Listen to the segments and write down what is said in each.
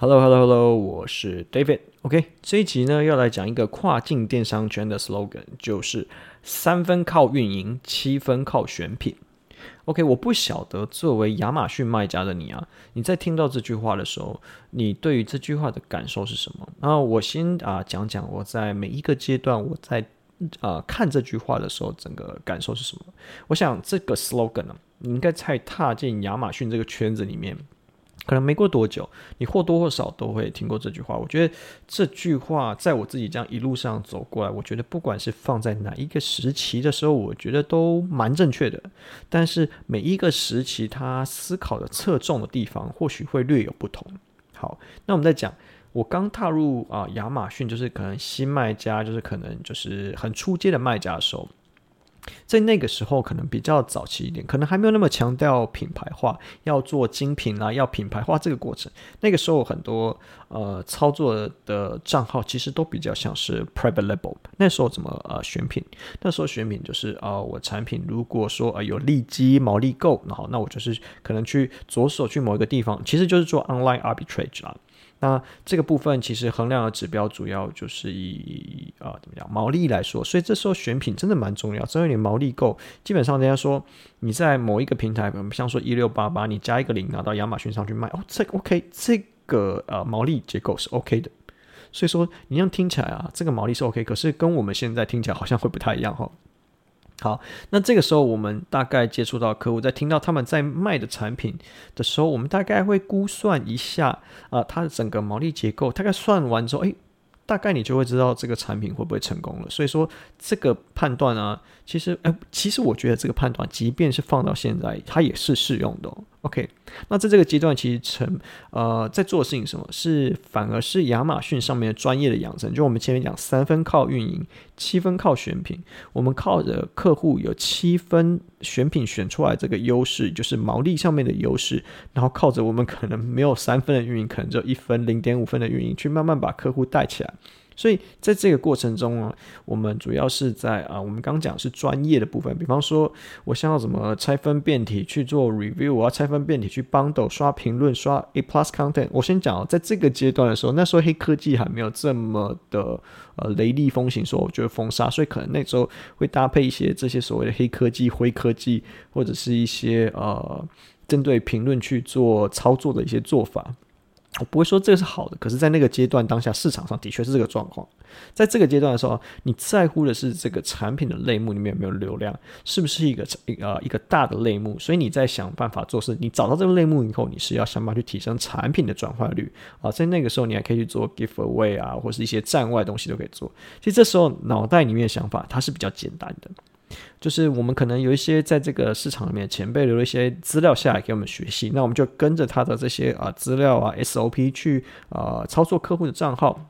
Hello Hello Hello，我是 David。OK，这一集呢要来讲一个跨境电商圈的 slogan，就是三分靠运营，七分靠选品。OK，我不晓得作为亚马逊卖家的你啊，你在听到这句话的时候，你对于这句话的感受是什么？然后我先啊讲讲我在每一个阶段我在啊看这句话的时候，整个感受是什么？我想这个 slogan 呢、啊，你应该在踏进亚马逊这个圈子里面。可能没过多久，你或多或少都会听过这句话。我觉得这句话在我自己这样一路上走过来，我觉得不管是放在哪一个时期的时候，我觉得都蛮正确的。但是每一个时期，他思考的侧重的地方，或许会略有不同。好，那我们再讲，我刚踏入啊亚马逊，就是可能新卖家，就是可能就是很初阶的卖家的时候。在那个时候，可能比较早期一点，可能还没有那么强调品牌化，要做精品啊，要品牌化这个过程。那个时候，很多呃操作的账号其实都比较像是 private label。那时候怎么呃选品？那时候选品就是啊、呃，我产品如果说呃有利基毛利够，然后那我就是可能去着手去某一个地方，其实就是做 online arbitrage 啦。那这个部分其实衡量的指标主要就是以啊、呃、怎么讲毛利来说，所以这时候选品真的蛮重要。只要你毛利够，基本上人家说你在某一个平台，像说一六八八，你加一个零拿到亚马逊上去卖，哦，这个 OK，这个呃毛利结构是 OK 的。所以说你这样听起来啊，这个毛利是 OK，可是跟我们现在听起来好像会不太一样哈。好，那这个时候我们大概接触到客户，在听到他们在卖的产品的时候，我们大概会估算一下啊、它的整个毛利结构，大概算完之后，诶，大概你就会知道这个产品会不会成功了。所以说这个判断啊，其实，诶，其实我觉得这个判断，即便是放到现在，它也是适用的、OK，那在这个阶段，其实成呃在做事情什么是反而是亚马逊上面专业的养成。就我们前面讲，三分靠运营，七分靠选品。我们靠着客户有七分选品选出来这个优势，就是毛利上面的优势，然后靠着我们可能没有三分的运营，可能只有一分、零点五分的运营，去慢慢把客户带起来。所以在这个过程中啊，我们主要是在啊，我们刚讲是专业的部分，比方说，我想要怎么拆分变体去做 review，我要拆分变体去 bundle 刷评论刷 A plus content。我先讲，在这个阶段的时候，那时候黑科技还没有这么的呃雷厉风行，说我觉得封杀，所以可能那时候会搭配一些这些所谓的黑科技、灰科技，或者是一些呃针对评论去做操作的一些做法。我不会说这个是好的，可是，在那个阶段当下，市场上的确是这个状况。在这个阶段的时候，你在乎的是这个产品的类目里面有没有流量，是不是一个一个一个大的类目？所以你在想办法做事。你找到这个类目以后，你是要想办法去提升产品的转换率啊。在那个时候，你还可以去做 giveaway 啊，或是一些站外东西都可以做。其实这时候脑袋里面的想法，它是比较简单的。就是我们可能有一些在这个市场里面前辈留了一些资料下来给我们学习，那我们就跟着他的这些啊资料啊 SOP 去啊操作客户的账号。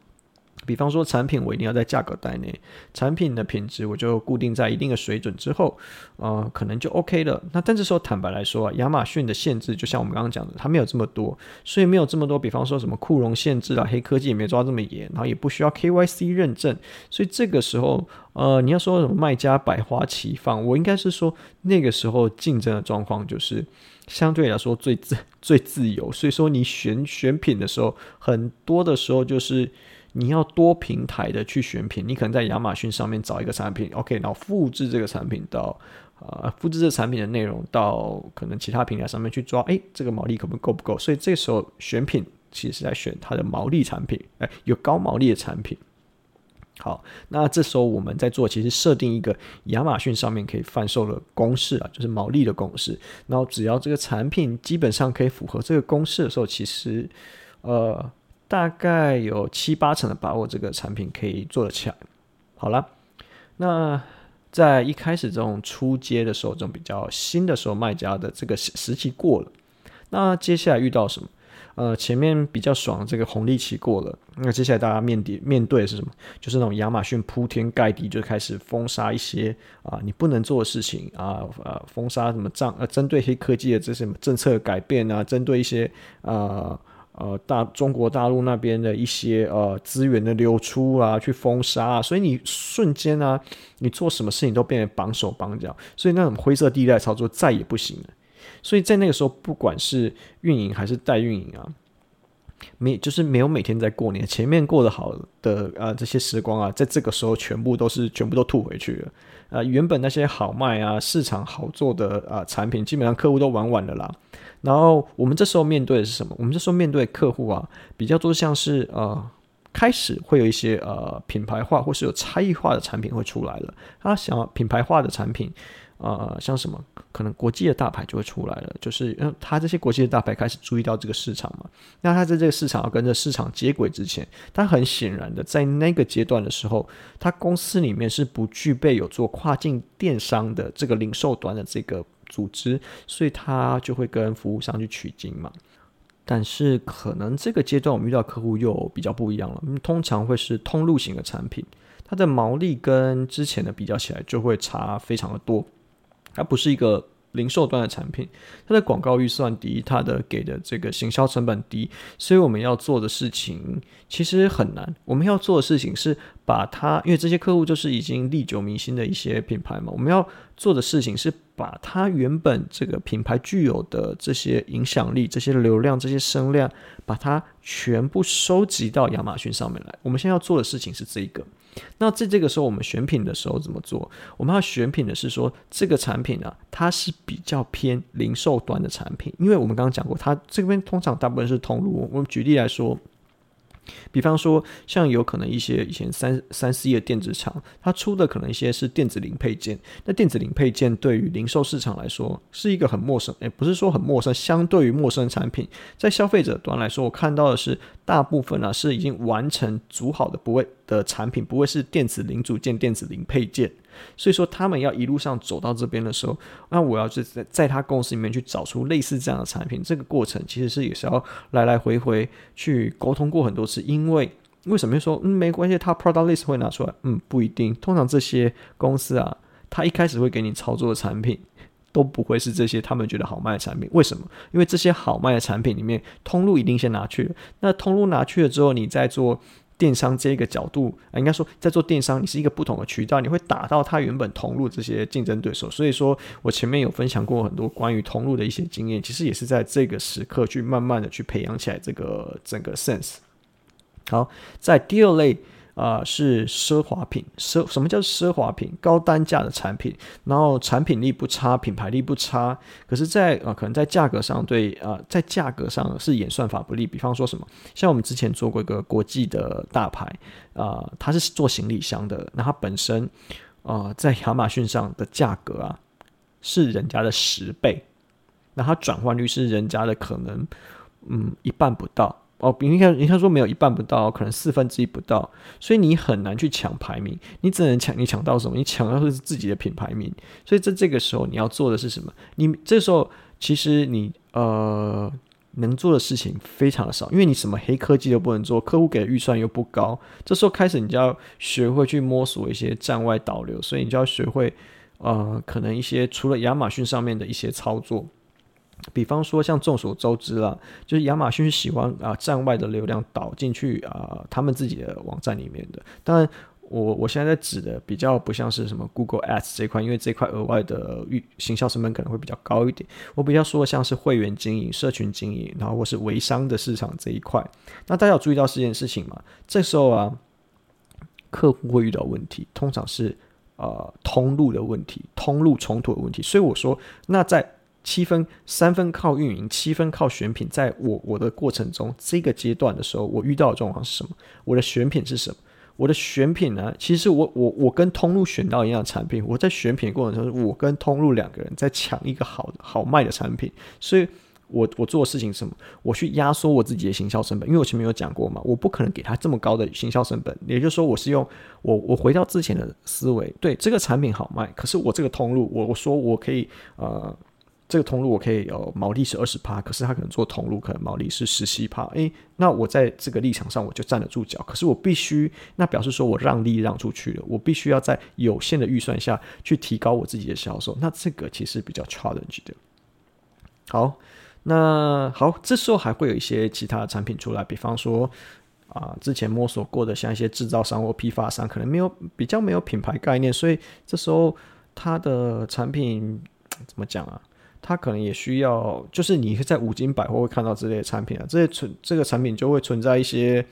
比方说，产品我一定要在价格带内，产品的品质我就固定在一定的水准之后，呃，可能就 OK 了。那但这时候坦白来说啊，亚马逊的限制就像我们刚刚讲的，它没有这么多，所以没有这么多。比方说什么库容限制啊，黑科技也没抓这么严，然后也不需要 KYC 认证，所以这个时候，呃，你要说什么卖家百花齐放，我应该是说那个时候竞争的状况就是相对来说最自最自由，所以说你选选品的时候，很多的时候就是。你要多平台的去选品，你可能在亚马逊上面找一个产品，OK，然后复制这个产品到，呃，复制这个产品的内容到可能其他平台上面去抓，诶，这个毛利可不够不够？所以这时候选品其实是在选它的毛利产品，诶，有高毛利的产品。好，那这时候我们在做，其实设定一个亚马逊上面可以贩售的公式啊，就是毛利的公式。然后只要这个产品基本上可以符合这个公式的时候，其实，呃。大概有七八成的把握，这个产品可以做得起来。好了，那在一开始这种初阶的时候，这种比较新的时候，卖家的这个时期过了，那接下来遇到什么？呃，前面比较爽这个红利期过了，那接下来大家面对面对的是什么？就是那种亚马逊铺天盖地就开始封杀一些啊，你不能做的事情啊，呃，封杀什么账？呃，针对黑科技的这些政策改变啊，针对一些啊。呃，大中国大陆那边的一些呃资源的流出啊，去封杀啊，所以你瞬间啊，你做什么事情都变得绑手绑脚，所以那种灰色地带操作再也不行了。所以在那个时候，不管是运营还是代运营啊，没就是没有每天在过年，前面过得好的啊、这些时光啊，在这个时候全部都是全部都吐回去了。啊、呃，原本那些好卖啊、市场好做的啊、产品，基本上客户都玩完了啦。然后我们这时候面对的是什么？我们这时候面对客户啊，比较多像是呃。开始会有一些呃品牌化或是有差异化的产品会出来了。他想要品牌化的产品，呃，像什么可能国际的大牌就会出来了，就是因为他这些国际的大牌开始注意到这个市场嘛。那他在这个市场要跟着市场接轨之前，他很显然的在那个阶段的时候，他公司里面是不具备有做跨境电商的这个零售端的这个组织，所以他就会跟服务商去取经嘛。但是可能这个阶段我们遇到客户又比较不一样了，通常会是通路型的产品，它的毛利跟之前的比较起来就会差非常的多，它不是一个零售端的产品，它的广告预算低，它的给的这个行销成本低，所以我们要做的事情其实很难，我们要做的事情是把它，因为这些客户就是已经历久弥新的一些品牌嘛，我们要做的事情是。把它原本这个品牌具有的这些影响力、这些流量、这些声量，把它全部收集到亚马逊上面来。我们现在要做的事情是这一个。那在这个时候，我们选品的时候怎么做？我们要选品的是说，这个产品呢，它是比较偏零售端的产品，因为我们刚刚讲过，它这边通常大部分是通路。我们举例来说。比方说，像有可能一些以前三三四页电子厂，它出的可能一些是电子零配件。那电子零配件对于零售市场来说是一个很陌生，诶，不是说很陌生，相对于陌生产品，在消费者端来说，我看到的是大部分呢、是已经完成组好的，不会的产品，不会是电子零组件、电子零配件。所以说，他们要一路上走到这边的时候，那我要就在在他公司里面去找出类似这样的产品。这个过程其实是也是要来来回回去沟通过很多次。因为为什么说嗯没关系，他 product list 会拿出来？嗯，不一定。通常这些公司啊，他一开始会给你操作的产品都不会是这些他们觉得好卖的产品。为什么？因为这些好卖的产品里面，通路一定先拿去了。那通路拿去了之后，你再做。电商这个角度啊，应该说在做电商，你是一个不同的渠道，你会打到他原本同路这些竞争对手。所以说我前面有分享过很多关于同路的一些经验，其实也是在这个时刻去慢慢的去培养起来这个整个 sense。好，在第二类。啊、是奢华品，奢什么叫奢华品？高单价的产品，然后产品力不差，品牌力不差，可是在，啊，可能在价格上对啊、呃，在价格上是演算法不利。比方说什么，像我们之前做过一个国际的大牌啊、呃，它是做行李箱的，那它本身啊、在亚马逊上的价格啊是人家的十倍，那它转换率是人家的可能嗯一半不到。哦，你看，你看说没有一半不到，可能四分之一不到，所以你很难去抢排名，你只能抢，你抢到什么？你抢到的是自己的品牌名。所以在这个时候，你要做的是什么？你这时候其实你呃能做的事情非常的少，因为你什么黑科技都不能做，客户给的预算又不高。这时候开始，你就要学会去摸索一些站外导流，所以你就要学会呃，可能一些除了亚马逊上面的一些操作。比方说，像众所周知啦，就是亚马逊是喜欢啊站外的流量导进去啊他们自己的网站里面的。当然，我我现在在指的比较不像是什么 Google Ads 这块，因为这块额外的预行销成本可能会比较高一点。我比较说像是会员经营、社群经营，然后或是微商的市场这一块。那大家有注意到这件事情吗？这时候啊，客户会遇到问题，通常是呃通路的问题、通路冲突的问题。所以我说，那在七分三分靠运营，七分靠选品。在我我的过程中，这个阶段的时候，我遇到的状况是什么？我的选品是什么？我的选品呢？其实我我我跟通路选到一样产品。我在选品的过程中，我跟通路两个人在抢一个好好卖的产品。所以我我做的事情什么？我去压缩我自己的行销成本，因为我前面有讲过嘛，我不可能给他这么高的行销成本。也就是说，我是用我我回到之前的思维，对这个产品好卖，可是我这个通路，我我说我可以呃。这个通路我可以有毛利是二十趴，可是他可能做通路可能毛利是十七趴，诶，那我在这个立场上我就站得住脚。可是我必须，那表示说我让利让出去了，我必须要在有限的预算下去提高我自己的销售，那这个其实比较 challenge 的。好，那好，这时候还会有一些其他的产品出来，比方说啊，之前摸索过的像一些制造商或批发商，可能没有比较没有品牌概念，所以这时候他的产品怎么讲啊？它可能也需要，就是你在五金百货会看到这类产品啊，这些存这个产品就会存在一些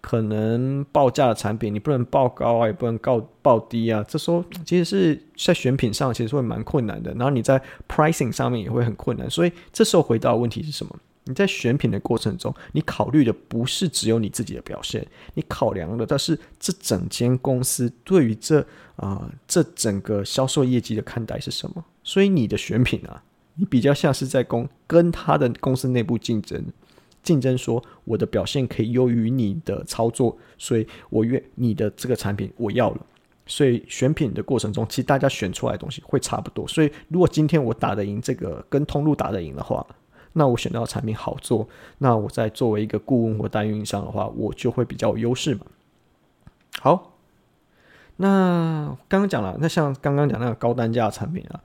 可能报价的产品，你不能报高啊，也不能告报低啊，这时候其实是在选品上其实会蛮困难的，然后你在 pricing 上面也会很困难，所以这时候回到问题是什么？你在选品的过程中，你考虑的不是只有你自己的表现，你考量的，但是这整间公司对于这啊、这整个销售业绩的看待是什么？所以你的选品啊，你比较像是在公跟他的公司内部竞争，竞争说我的表现可以优于你的操作，所以我愿你的这个产品我要了。所以选品的过程中，其实大家选出来的东西会差不多。所以如果今天我打得赢这个跟通路打得赢的话，那我选到产品好做，那我在作为一个顾问或代运营商的话，我就会比较有优势嘛。好，那刚刚讲了，那像刚刚讲那个高单价产品啊，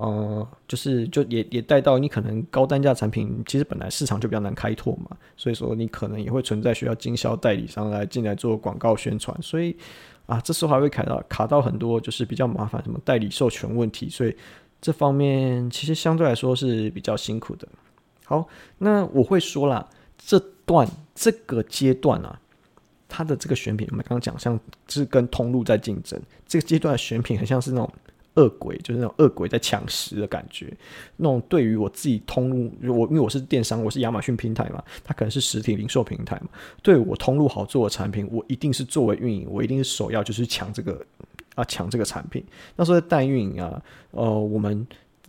呃，就是就也也带到你可能高单价产品其实本来市场就比较难开拓嘛，所以说你可能也会存在需要经销代理商来进来做广告宣传，所以啊，这时候还会卡到卡到很多就是比较麻烦什么代理授权问题，所以这方面其实相对来说是比较辛苦的。好，那我会说啦，这段这个阶段啊，它的这个选品，我们刚刚讲，像是跟通路在竞争，这个阶段的选品很像是那种恶鬼，就是那种恶鬼在抢食的感觉。那种对于我自己通路，我因为我是电商，我是亚马逊平台嘛，它可能是实体零售平台嘛，对我通路好做的产品，我一定是作为运营，我一定是首要就是抢这个啊，抢这个产品。那时候在代运营啊，呃，我们。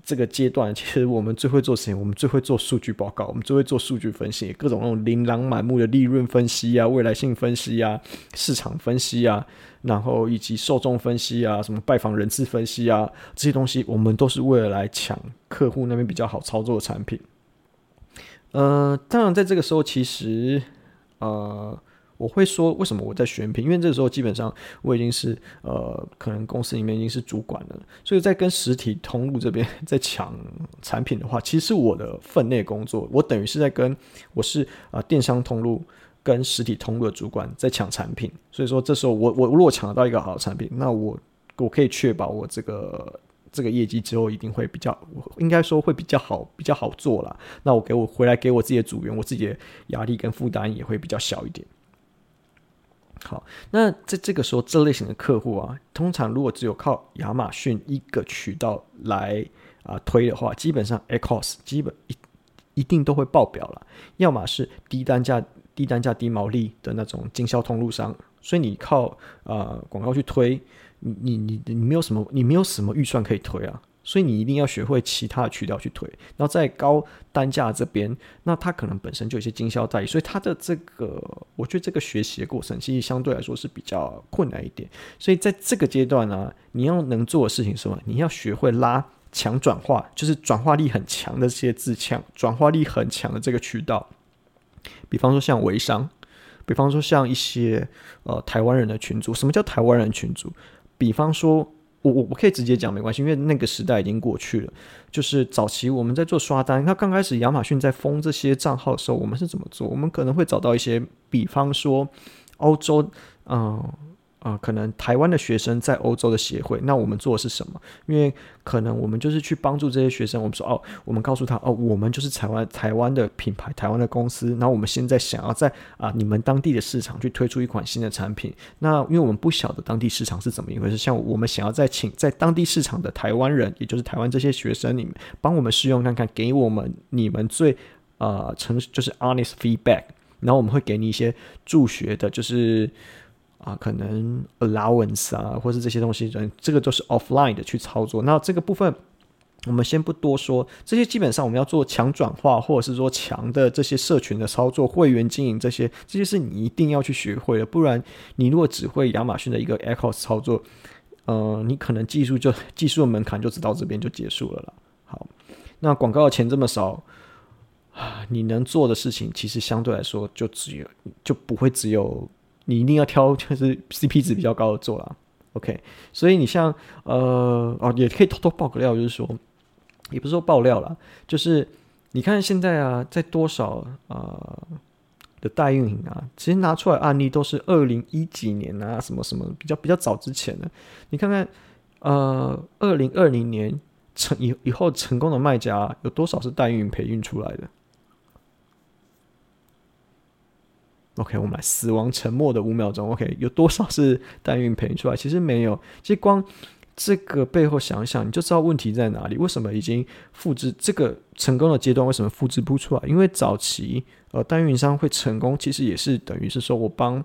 这个阶段，其实我们最会做事情，我们最会做数据报告，我们最会做数据分析，各种那种琳琅满目的利润分析啊、未来性分析啊、市场分析啊，然后以及受众分析啊、什么拜访人次分析啊，这些东西，我们都是为了来抢客户那边比较好操作的产品。呃，当然，在这个时候，其实，呃。我会说，为什么我在选品？因为这个时候基本上我已经是呃，可能公司里面已经是主管了，所以在跟实体通路这边 在抢产品的话，其实我的分内工作。我等于是在跟我是啊、电商通路跟实体通路的主管在抢产品。所以说这时候我我如果抢得到一个好的产品，那我我可以确保我这个这个业绩之后一定会比较，应该说会比较好，比较好做啦。那我给我回来给我自己的组员，我自己的压力跟负担也会比较小一点。好，那在这个时候，这类型的客户啊，通常如果只有靠亚马逊一个渠道来啊、推的话，基本上 ACoS 基本一一定都会爆表了，要么是低单价、低单价、低毛利的那种经销通路商，所以你靠啊、广告去推，你你你你没有什么，你没有什么预算可以推啊。所以你一定要学会其他的渠道去推，然后在高单价这边，那他可能本身就有一些经销代理，所以他的这个，我觉得这个学习的过程其实相对来说是比较困难一点。所以在这个阶段呢、你要能做的事情是什么？你要学会拉强转化，就是转化力很强的这些自强，转化力很强的这个渠道。比方说像微商，比方说像一些呃台湾人的群组。什么叫台湾人群组？比方说。我我我可以直接讲没关系，因为那个时代已经过去了。就是早期我们在做刷单，那刚开始亚马逊在封这些账号的时候，我们是怎么做？我们可能会找到一些，比方说欧洲，嗯、啊、可能台湾的学生在欧洲的协会，那我们做的是什么？因为可能我们就是去帮助这些学生。我们说哦，我们告诉他哦，我们就是台湾台湾的品牌，台湾的公司。然后我们现在想要在啊、你们当地的市场去推出一款新的产品。那因为我们不晓得当地市场是怎么一回事，像我们想要再请在当地市场的台湾人，也就是台湾这些学生，你们帮我们试用看看，给我们你们最呃诚就是 honest feedback，然后我们会给你一些助学的，就是。啊，可能 allowance 啊，或是这些东西，这个都是 offline 的去操作。那这个部分我们先不多说，这些基本上我们要做强转化，或者是说强的这些社群的操作、会员经营这些，这些是你一定要去学会的。不然，你如果只会亚马逊的一个 Echoes 操作，呃，你可能技术就技术的门槛就只到这边就结束了啦。好，那广告的钱这么少啊，你能做的事情其实相对来说就只有就不会只有。你一定要挑就是 CP 值比较高的做啦，OK？所以你像呃哦，也可以偷偷爆个料，就是说，也不是说爆料啦，就是你看现在啊，在多少呃的代运营啊，其实拿出来案例都是二零一几年啊，什么什么比较比较早之前的，你看看呃，二零二零年成以以后成功的卖家有多少是代运营培育出来的？OK，我们来死亡沉默的五秒钟。OK，有多少是代运营培育出来？其实没有。其实光这个背后想一想，你就知道问题在哪里。为什么已经复制这个成功的阶段，为什么复制不出来？因为早期呃代运营商会成功，其实也是等于是说我帮。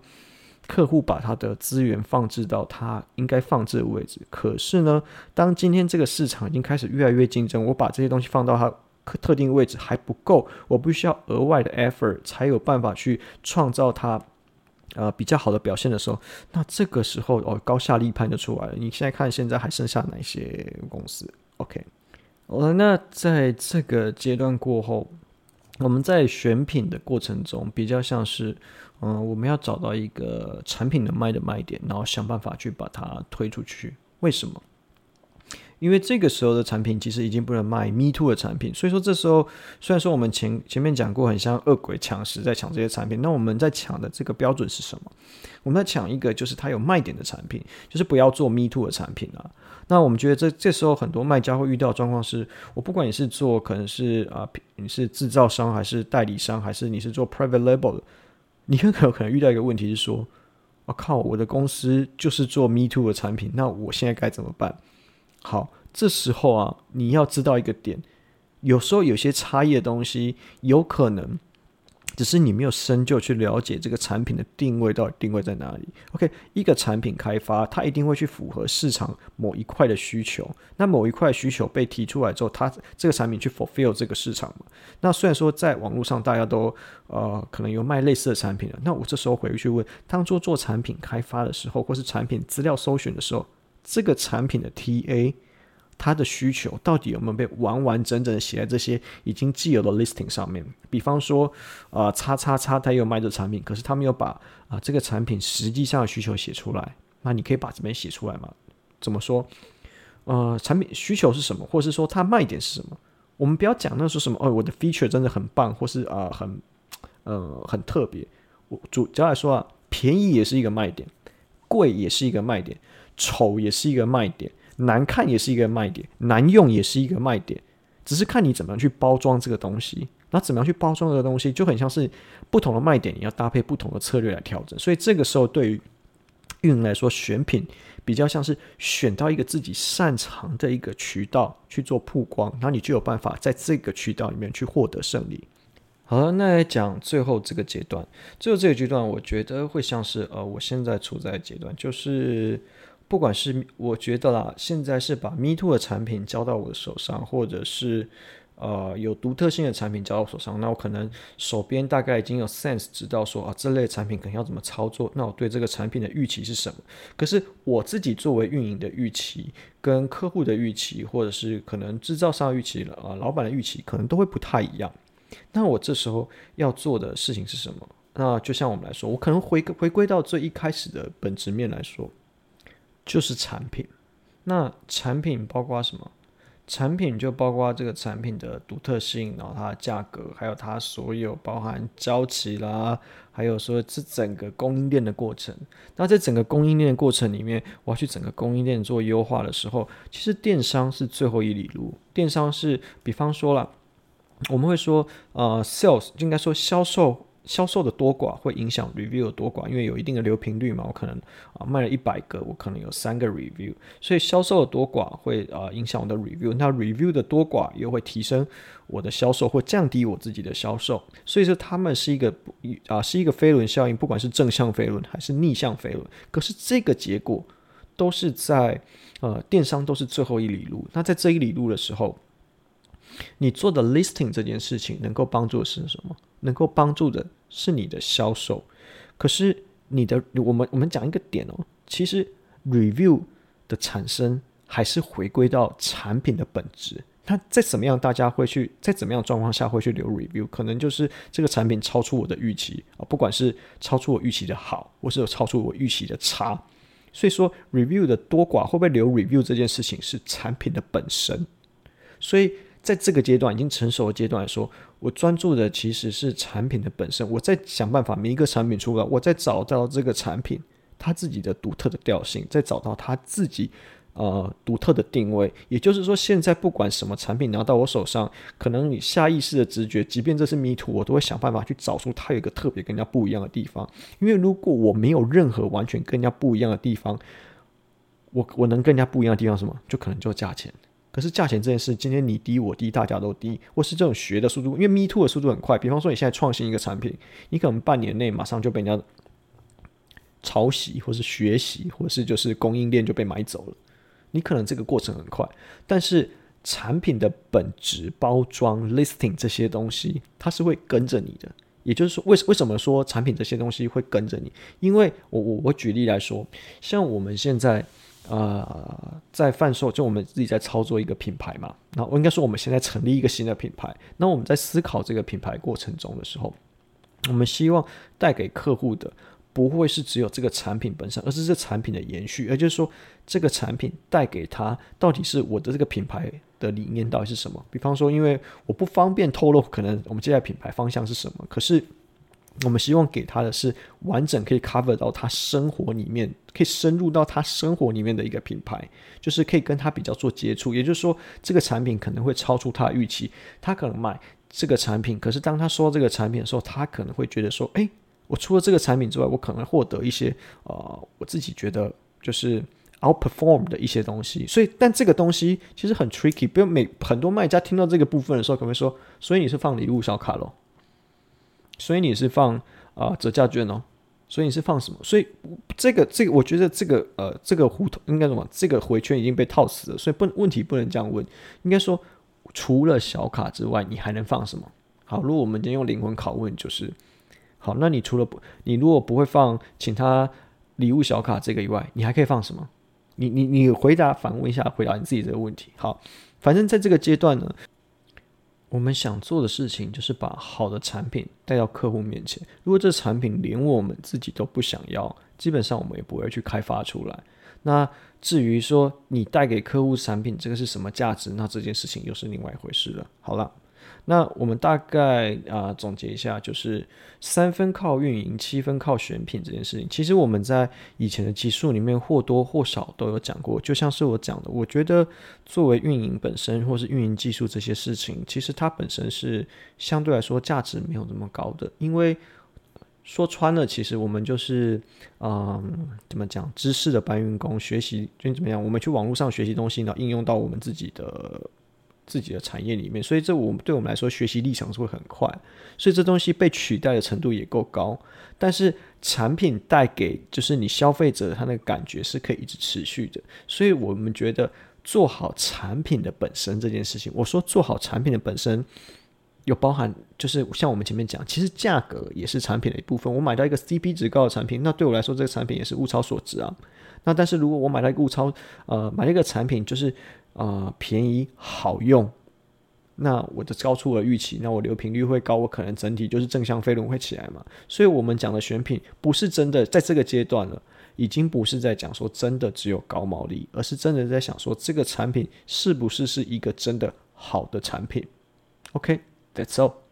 客户把他的资源放置到他应该放置的位置，可是呢，当今天这个市场已经开始越来越竞争，我把这些东西放到他特定位置还不够，我必须要额外的 effort 才有办法去创造它呃比较好的表现的时候，那这个时候哦高下立判就出来了。你现在看现在还剩下哪些公司？OK，好了，那在这个阶段过后，我们在选品的过程中比较像是。嗯，我们要找到一个产品的卖的卖点，然后想办法去把它推出去。为什么？因为这个时候的产品其实已经不能卖 Me Too 的产品，所以说这时候虽然说我们前前面讲过，很像恶鬼抢食在抢这些产品，那我们在抢的这个标准是什么？我们在抢一个就是它有卖点的产品，就是不要做 Me Too 的产品啊。那我们觉得这这时候很多卖家会遇到的状况是，我不管你是做可能是啊，你是制造商还是代理商，还是你是做 Private Label 的。你很有可能遇到一个问题是说，我靠，我的公司就是做 Me Too 的产品，那我现在该怎么办？好，这时候啊，你要知道一个点，有时候有些差异的东西，有可能。只是你没有深究去了解这个产品的定位到底定位在哪里。OK，一个产品开发，它一定会去符合市场某一块的需求。那某一块需求被提出来之后，它这个产品去 fulfill 这个市场嘛。那虽然说在网络上大家都呃可能有卖类似的产品了，那我这时候回去问，当初做产品开发的时候，或是产品资料搜寻的时候，这个产品的 TA。它的需求到底有没有被完完整整的写在这些已经既有的 listing 上面？比方说，啊、呃，叉叉叉，他有卖这产品，可是他没有把啊、这个产品实际上的需求写出来。那你可以把这边写出来吗？怎么说？呃，产品需求是什么，或是说它卖点是什么？我们不要讲那说什么哦，我的 feature 真的很棒，或是啊、很呃很特别。我主要来说啊，便宜也是一个卖点，贵也是一个卖点，丑也是一个卖点。难看也是一个卖点，难用也是一个卖点，只是看你怎么样去包装这个东西。那怎么样去包装这个东西，就很像是不同的卖点，你要搭配不同的策略来调整。所以这个时候，对于运营来说，选品比较像是选到一个自己擅长的一个渠道去做曝光，然后你就有办法在这个渠道里面去获得胜利。好了，那来讲最后这个阶段，最后这个阶段，我觉得会像是呃，我现在处在阶段就是。不管是我觉得啦，现在是把 Me Too 的产品交到我的手上，或者是呃有独特性的产品交到我手上，那我可能手边大概已经有 sense 知道说啊，这类产品可能要怎么操作，那我对这个产品的预期是什么？可是我自己作为运营的预期，跟客户的预期，或者是可能制造商预期了啊，老板的预期，可能都会不太一样。那我这时候要做的事情是什么？那就像我们来说，我可能回回归到最一开始的本质面来说。就是产品，那产品包括什么？产品就包括这个产品的独特性，然后它的价格，还有它所有包含交期啦，还有说这整个供应链的过程。那在整个供应链的过程里面，我要去整个供应链做优化的时候，其实电商是最后一里路。电商是，比方说了，我们会说，呃，sales 就应该说销售。销售的多寡会影响 review 的多寡，因为有一定的流频率嘛。我可能啊卖了一百个，我可能有三个 review，所以销售的多寡会啊影响我的 review。那 review 的多寡又会提升我的销售或降低我自己的销售。所以说他们是一个啊是一个飞轮效应，不管是正向飞轮还是逆向飞轮。可是这个结果都是在呃电商都是最后一里路。那在这一里路的时候，你做的 listing 这件事情能够帮助的是什么？能够帮助的是你的销售，可是你的我们我们讲一个点哦，其实 review 的产生还是回归到产品的本质。那在怎么样大家会去在怎么样状况下会去留 review？可能就是这个产品超出我的预期啊，不管是超出我预期的好，或是有超出我预期的差。所以说 review 的多寡会不会留 review 这件事情是产品的本身。所以在这个阶段已经成熟的阶段来说。我专注的其实是产品的本身，我在想办法，每一个产品出来，我在找到这个产品它自己的独特的调性，再找到它自己呃独特的定位。也就是说，现在不管什么产品拿到我手上，可能你下意识的直觉，即便这是 me too，我都会想办法去找出它有一个特别跟人家不一样的地方。因为如果我没有任何完全跟人家不一样的地方，我我能跟人家不一样的地方什么？就可能就价钱。可是价钱这件事，今天你低我低，大家都低，或是这种学的速度，因为 me too 的速度很快。比方说，你现在创新一个产品，你可能半年内马上就被人家抄袭，或是学习，或是就是供应链就被买走了。你可能这个过程很快，但是产品的本质、包装、listing 这些东西，它是会跟着你的。也就是说，为为什么说产品这些东西会跟着你？因为我我我举例来说，像我们现在。呃，在贩售，就我们自己在操作一个品牌嘛。那我应该说，我们现在成立一个新的品牌。那我们在思考这个品牌过程中的时候，我们希望带给客户的不会是只有这个产品本身，而是这产品的延续。也就是说，这个产品带给他到底是我的这个品牌的理念到底是什么？比方说，因为我不方便透露，可能我们接下来品牌方向是什么，可是。我们希望给他的是完整可以 cover 到他生活里面，可以深入到他生活里面的一个品牌，就是可以跟他比较做接触。也就是说，这个产品可能会超出他的预期，他可能买这个产品，可是当他收到这个产品的时候，他可能会觉得说：“诶，我除了这个产品之外，我可能获得一些呃，我自己觉得就是 outperform 的一些东西。”所以，但这个东西其实很 tricky，比如每很多卖家听到这个部分的时候，可能会说：“所以你是放礼物小卡喽？”所以你是放啊、折价券哦，所以你是放什么？所以这个这个，我觉得这个呃这个胡同应该什么？这个回圈已经被套死了，所以不问题不能这样问，应该说除了小卡之外，你还能放什么？好，如果我们今天用灵魂拷问，就是好，那你除了不你如果不会放请他礼物小卡这个以外，你还可以放什么？你你你回答反问一下，回答你自己这个问题。好，反正在这个阶段呢。我们想做的事情就是把好的产品带到客户面前。如果这产品连我们自己都不想要，基本上我们也不会去开发出来。那至于说你带给客户产品这个是什么价值，那这件事情又是另外一回事了。好了。那我们大概啊、总结一下，就是三分靠运营，七分靠选品这件事情。其实我们在以前的集数里面或多或少都有讲过。就像是我讲的，我觉得作为运营本身或是运营技术这些事情，其实它本身是相对来说价值没有那么高的。因为说穿了，其实我们就是嗯怎么讲，知识的搬运工，学习就怎么样，我们去网络上学习东西，然后应用到我们自己的。自己的产业里面，所以这我们对我们来说学习历程是会很快，所以这东西被取代的程度也够高。但是产品带给就是你消费者他那个感觉是可以一直持续的，所以我们觉得做好产品的本身这件事情，我说做好产品的本身有包含，就是像我们前面讲，其实价格也是产品的一部分。我买到一个 CP 值高的产品，那对我来说这个产品也是物超所值啊。那但是如果我买到一个物超，呃，买了一个产品就是。啊、呃，便宜好用，那我的高出了预期，那我流频率会高，我可能整体就是正向飞轮会起来嘛。所以，我们讲的选品不是真的在这个阶段了，已经不是在讲说真的只有高毛利，而是真的在想说这个产品是不是是一个真的好的产品。OK，that's all。